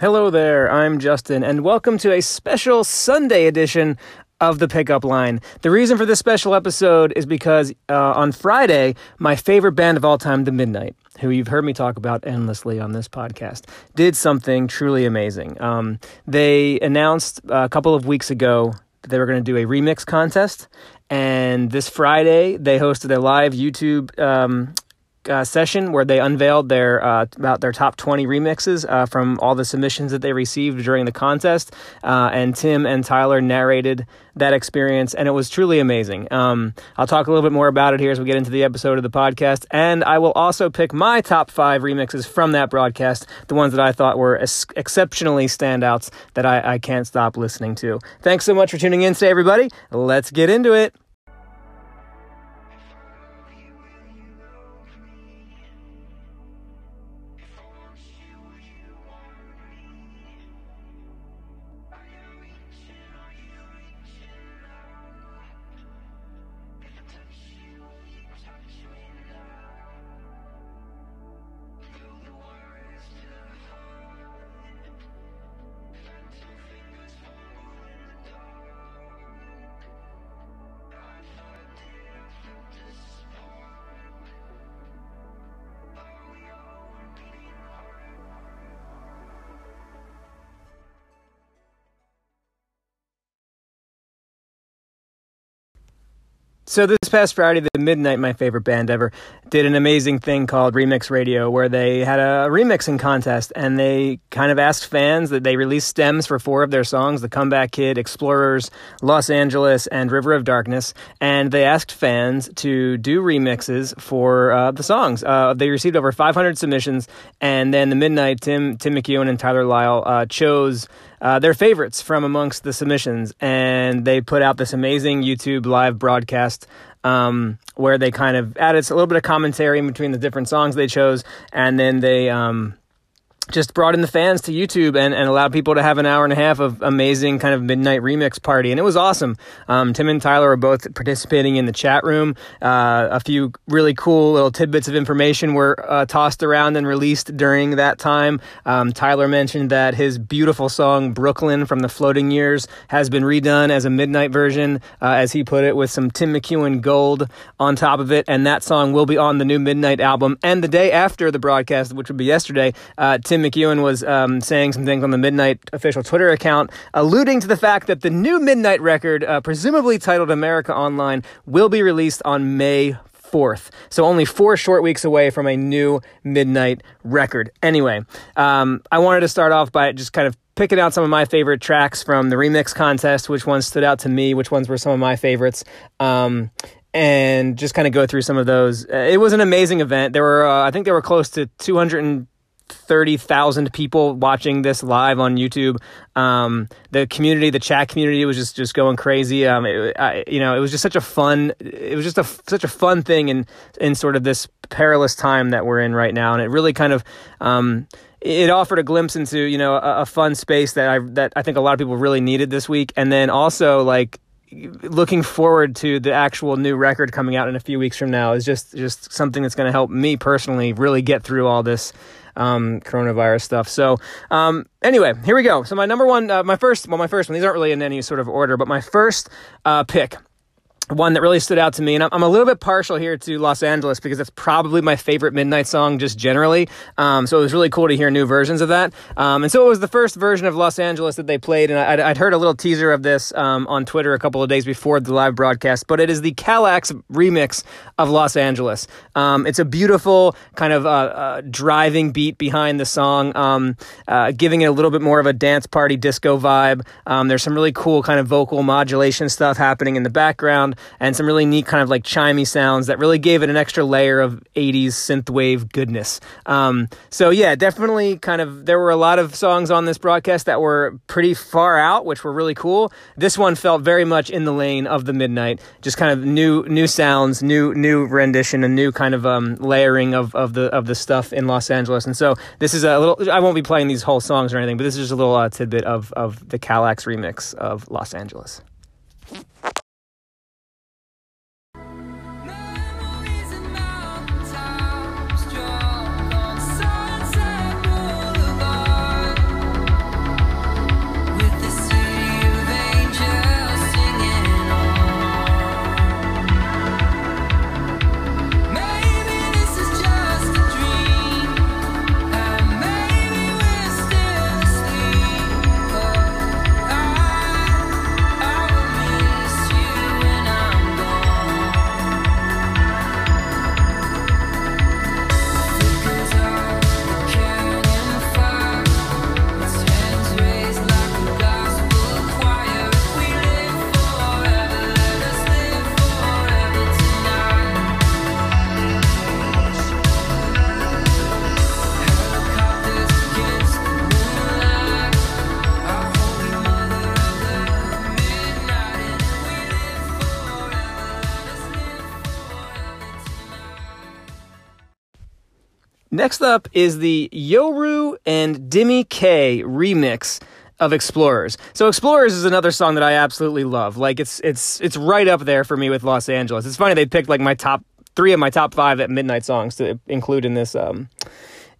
Hello there, I'm Justin, and welcome to a special Sunday edition of the pickup line. The reason for this special episode is because uh, on Friday, my favorite band of all time, The Midnight, who you've heard me talk about endlessly on this podcast, did something truly amazing. Um, they announced a couple of weeks ago that they were going to do a remix contest, and this Friday they hosted a live YouTube um, uh, session where they unveiled their uh, about their top 20 remixes uh, from all the submissions that they received during the contest. Uh, and Tim and Tyler narrated that experience, and it was truly amazing. Um, I'll talk a little bit more about it here as we get into the episode of the podcast, and I will also pick my top five remixes from that broadcast, the ones that I thought were es- exceptionally standouts that I, I can't stop listening to. Thanks so much for tuning in today, everybody. Let's get into it. So this past Friday, the Midnight, my favorite band ever, did an amazing thing called Remix Radio, where they had a remixing contest, and they kind of asked fans that they released stems for four of their songs: "The Comeback Kid," "Explorers," "Los Angeles," and "River of Darkness." And they asked fans to do remixes for uh, the songs. Uh, they received over 500 submissions, and then the Midnight, Tim Tim McEwan and Tyler Lyle uh, chose uh, their favorites from amongst the submissions, and they put out this amazing YouTube live broadcast um, where they kind of added a little bit of commentary in between the different songs they chose, and then they um, just brought in the fans to YouTube and, and allowed people to have an hour and a half of amazing kind of midnight remix party. And it was awesome. Um, Tim and Tyler were both participating in the chat room. Uh, a few really cool little tidbits of information were uh, tossed around and released during that time. Um, Tyler mentioned that his beautiful song, Brooklyn from the Floating Years, has been redone as a midnight version, uh, as he put it, with some Tim McEwan gold on top of it. And that song will be on the new Midnight album. And the day after the broadcast, which would be yesterday, uh, Tim Tim McEwan was um, saying some things on the Midnight official Twitter account, alluding to the fact that the new Midnight record, uh, presumably titled America Online, will be released on May 4th. So only four short weeks away from a new Midnight record. Anyway, um, I wanted to start off by just kind of picking out some of my favorite tracks from the remix contest, which ones stood out to me, which ones were some of my favorites. Um, and just kind of go through some of those. Uh, it was an amazing event. There were, uh, I think, there were close to 200 30,000 people watching this live on YouTube. Um, the community, the chat community was just, just going crazy. Um, it, I, you know, it was just such a fun, it was just a, such a fun thing in, in sort of this perilous time that we're in right now. And it really kind of, um, it offered a glimpse into, you know, a, a fun space that I, that I think a lot of people really needed this week. And then also like, looking forward to the actual new record coming out in a few weeks from now is just just something that's going to help me personally really get through all this um, coronavirus stuff. So, um, anyway, here we go. So my number one, uh, my first, well, my first one. These aren't really in any sort of order, but my first uh, pick one that really stood out to me, and I'm a little bit partial here to Los Angeles because it's probably my favorite midnight song just generally. Um, so it was really cool to hear new versions of that. Um, and so it was the first version of Los Angeles that they played, and I'd, I'd heard a little teaser of this um, on Twitter a couple of days before the live broadcast. But it is the Calax remix of Los Angeles. Um, it's a beautiful kind of uh, uh, driving beat behind the song, um, uh, giving it a little bit more of a dance party disco vibe. Um, there's some really cool kind of vocal modulation stuff happening in the background and some really neat kind of like chimey sounds that really gave it an extra layer of 80s synthwave goodness. Um, so yeah, definitely kind of there were a lot of songs on this broadcast that were pretty far out, which were really cool. This one felt very much in the lane of the midnight, just kind of new new sounds, new new rendition, a new kind of um, layering of, of the of the stuff in Los Angeles. And so this is a little. I won't be playing these whole songs or anything, but this is just a little uh, tidbit of of the Calax remix of Los Angeles. Next up is the Yoru and Demi K remix of Explorers. So Explorers is another song that I absolutely love. Like it's it's it's right up there for me with Los Angeles. It's funny they picked like my top three of my top five at midnight songs to include in this um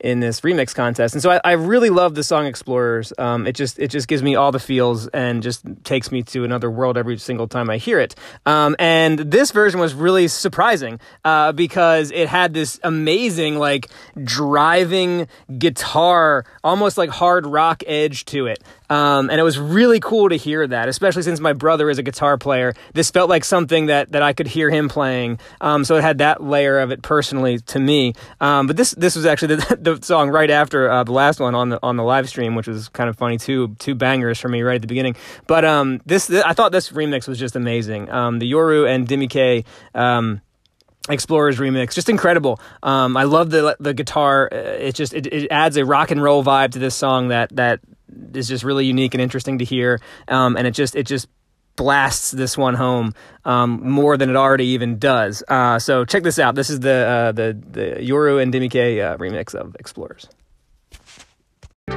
in this remix contest. And so I, I really love the song Explorers. Um, it just it just gives me all the feels and just takes me to another world every single time I hear it. Um, and this version was really surprising uh, because it had this amazing like driving guitar, almost like hard rock edge to it. Um, and it was really cool to hear that, especially since my brother is a guitar player. This felt like something that, that I could hear him playing. Um, so it had that layer of it personally to me. Um, but this this was actually the, the song right after uh, the last one on the on the live stream, which was kind of funny too. Two bangers for me right at the beginning. But um, this, this I thought this remix was just amazing. Um, the Yoru and Demi K. Um, Explorers remix, just incredible. Um, I love the the guitar. Uh, it just it, it adds a rock and roll vibe to this song that that is just really unique and interesting to hear. Um, and it just it just blasts this one home um, more than it already even does. Uh, so check this out. This is the uh, the the Yoru and Demi K uh, remix of Explorers. To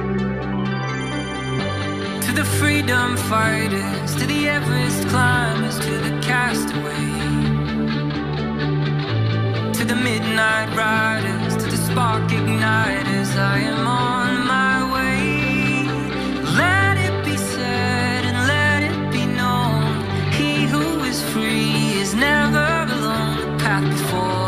the freedom fighters, to the Everest climbers, to the castaways to the midnight riders, to the spark igniters, I am on before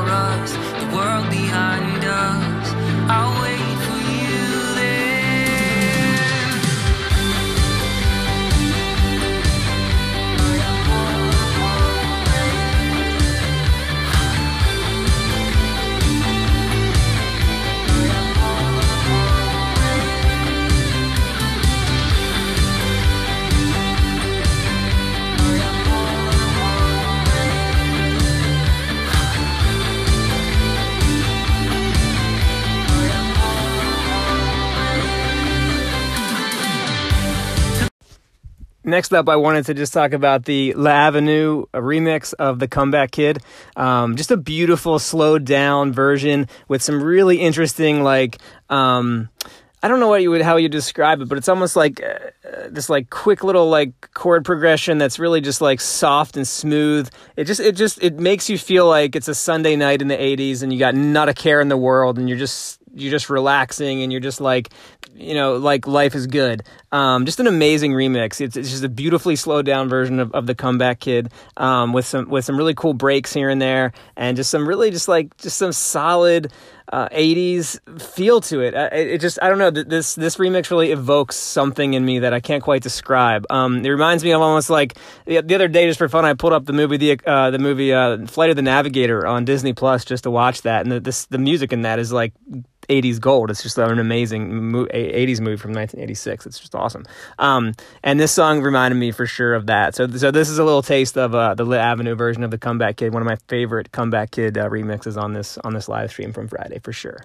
Next up, I wanted to just talk about the La Avenue remix of the Comeback Kid. Um, just a beautiful, slowed down version with some really interesting, like, um, I don't know what you would how you describe it, but it's almost like uh, uh, this like quick little like chord progression that's really just like soft and smooth. It just it just it makes you feel like it's a Sunday night in the '80s and you got not a care in the world and you're just you're just relaxing and you're just like you know like life is good um, just an amazing remix it's, it's just a beautifully slowed down version of, of the comeback kid um, with some with some really cool breaks here and there and just some really just like just some solid uh, 80s feel to it. It. It just I don't know this this remix really evokes something in me that I can't quite describe. Um, it reminds me of almost like the, the other day just for fun I pulled up the movie the uh, the movie uh, Flight of the Navigator on Disney Plus just to watch that and the this, the music in that is like 80s gold. It's just an amazing 80s movie from 1986. It's just awesome. Um, and this song reminded me for sure of that. So, so this is a little taste of uh, the Lit Avenue version of the Comeback Kid. One of my favorite Comeback Kid uh, remixes on this on this live stream from Friday for sure.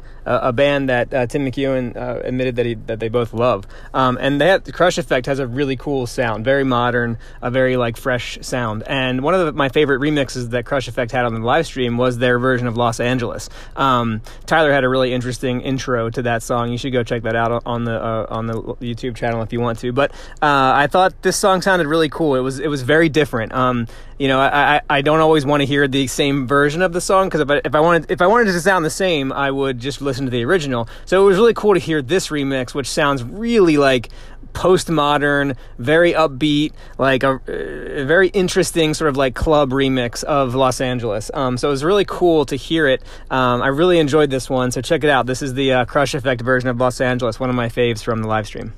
a, band that uh, Tim McEwan uh, admitted that he that they both love. Um, and that Crush Effect has a really cool sound, very modern, a very like fresh sound. And one of the, my favorite remixes that Crush Effect had on the live stream was their version of Los Angeles. Um, Tyler had a really interesting intro to that song. You should go check that out on the uh, on the YouTube channel if you want to. But uh, I thought this song sounded really cool. It was it was very different. Um, you know, I, I don't always want to hear the same version of the song because if I, if I wanted if I wanted it to sound the same, I would just listen to the original. So it was really cool to hear this remix, which sounds really like postmodern, very upbeat, like a, a, very interesting sort of like club remix of Los Angeles. Um, so it was really cool to hear it. Um, I really enjoyed this one. So check it out. This is the uh, Crush Effect version of Los Angeles, one of my faves from the live stream.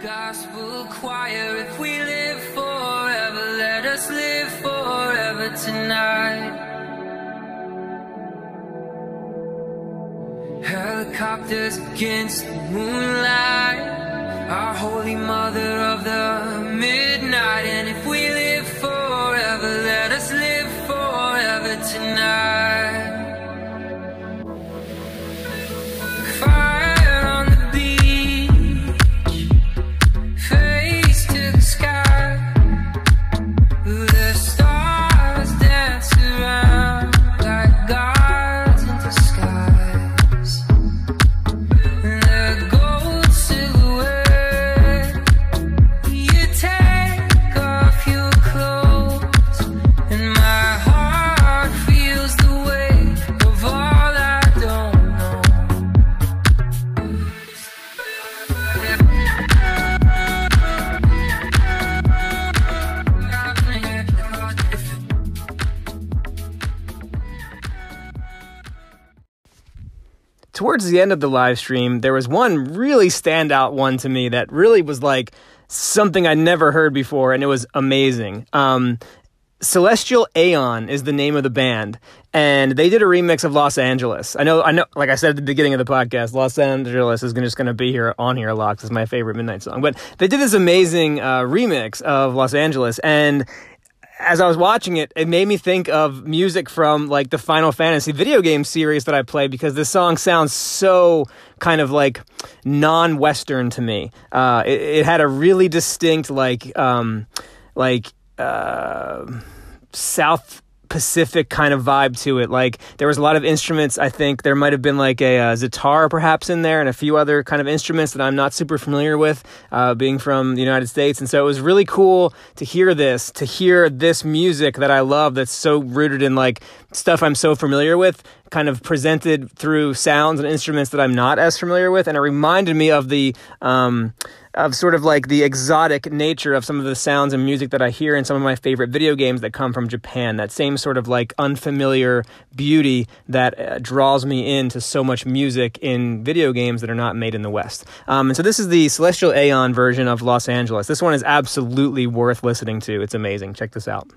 Gospel choir. If we live forever, let us live forever tonight. Helicopters against the moonlight, our holy mother of the the end of the live stream, there was one really standout one to me that really was like something I never heard before, and it was amazing. Um, Celestial Aeon is the name of the band, and they did a remix of Los Angeles. I know, I know, like I said at the beginning of the podcast, Los Angeles is just going to be here on here a lot it's my favorite midnight song. But they did this amazing uh, remix of Los Angeles, and as I was watching it, it made me think of music from like the Final Fantasy video game series that I play because this song sounds so kind of like non-Western to me. Uh, it, it, had a really distinct like um, like uh, South Pacific kind of vibe to it. Like there was a lot of instruments. I think there might have been like a, a uh, perhaps in there and a few other kind of instruments that I'm not super familiar with, uh, being from the United States. And so it was really cool to hear this, to hear this music that I love that's so rooted in like stuff I'm so familiar with, kind of presented through sounds and instruments that I'm not as familiar with. And it reminded me of the, um, of sort of like the exotic nature of some of the sounds and music that I hear in some of my favorite video games that come from Japan. That same sort of like unfamiliar beauty that uh, draws me into so much music in video games that are not made in the West. Um, and so this is the Celestial Aeon version of Los Angeles. This one is absolutely worth listening to. It's amazing. Check this out.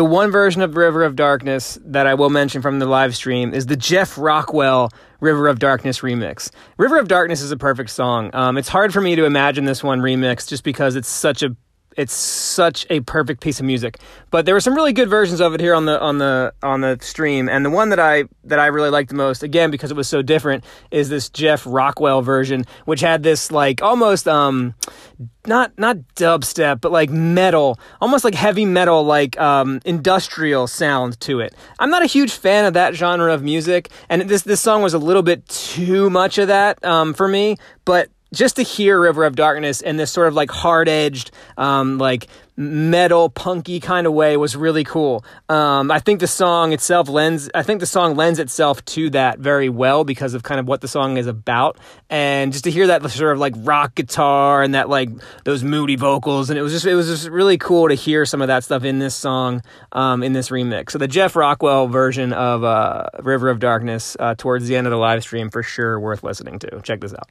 The one version of River of Darkness that I will mention from the live stream is the Jeff Rockwell River of Darkness remix. River of Darkness is a perfect song. Um, it's hard for me to imagine this one remix just because it's such a it's such a perfect piece of music. But there were some really good versions of it here on the on the on the stream, and the one that I that I really liked the most, again because it was so different, is this Jeff Rockwell version, which had this like almost um not not dubstep, but like metal, almost like heavy metal, like um, industrial sound to it. I'm not a huge fan of that genre of music, and this this song was a little bit too much of that um, for me. But just to hear River of Darkness in this sort of like hard edged, um, like metal punky kind of way was really cool. Um, I think the song itself lends, I think the song lends itself to that very well because of kind of what the song is about. And just to hear that sort of like rock guitar and that like those moody vocals. And it was just, it was just really cool to hear some of that stuff in this song, um, in this remix. So the Jeff Rockwell version of, uh, River of Darkness, uh, towards the end of the live stream for sure worth listening to. Check this out.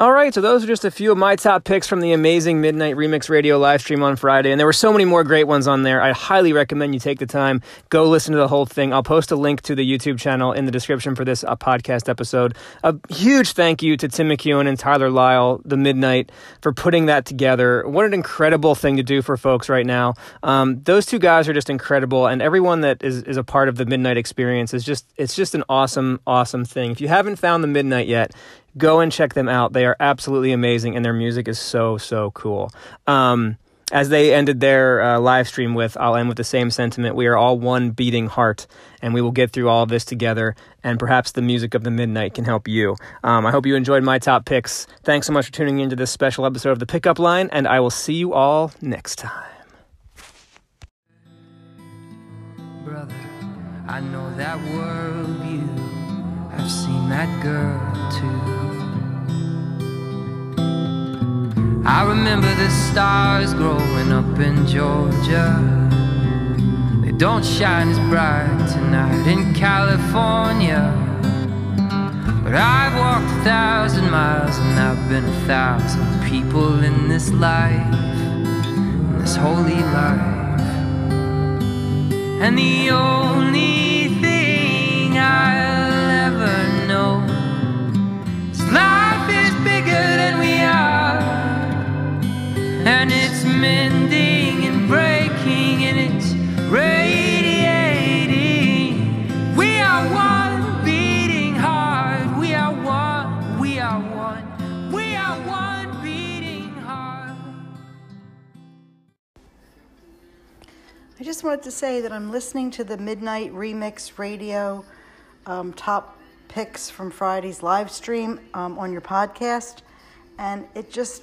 All right, so those are just a few of my top picks from the amazing Midnight Remix Radio live stream on Friday, and there were so many more great ones on there. I highly recommend you take the time, go listen to the whole thing. I'll post a link to the YouTube channel in the description for this uh, podcast episode. A huge thank you to Tim McEwan and Tyler Lyle, the Midnight, for putting that together. What an incredible thing to do for folks right now. Um, those two guys are just incredible, and everyone that is, is a part of the Midnight experience is just it's just an awesome, awesome thing. If you haven't found the Midnight yet, go and check them out. They are absolutely amazing, and their music is so so cool. Um, as they ended their uh, live stream with, I'll end with the same sentiment. We are all one beating heart, and we will get through all of this together. And perhaps the music of the midnight can help you. Um, I hope you enjoyed my top picks. Thanks so much for tuning into this special episode of the Pickup Line, and I will see you all next time. brother. I know that worldview. I've seen that girl too. I remember the stars growing up in Georgia. They don't shine as bright tonight in California. But I've walked a thousand miles and I've been a thousand people in this life, in this holy life. And the only thing I'll I just wanted to say that I'm listening to the Midnight Remix Radio um, top picks from Friday's live stream um, on your podcast, and it just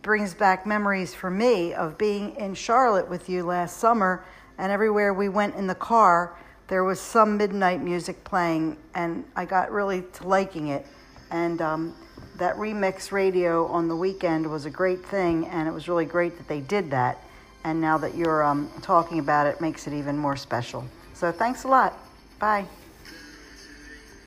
brings back memories for me of being in Charlotte with you last summer, and everywhere we went in the car, there was some midnight music playing, and I got really to liking it. And um, that remix radio on the weekend was a great thing, and it was really great that they did that. And now that you're um, talking about it, makes it even more special. So thanks a lot. Bye.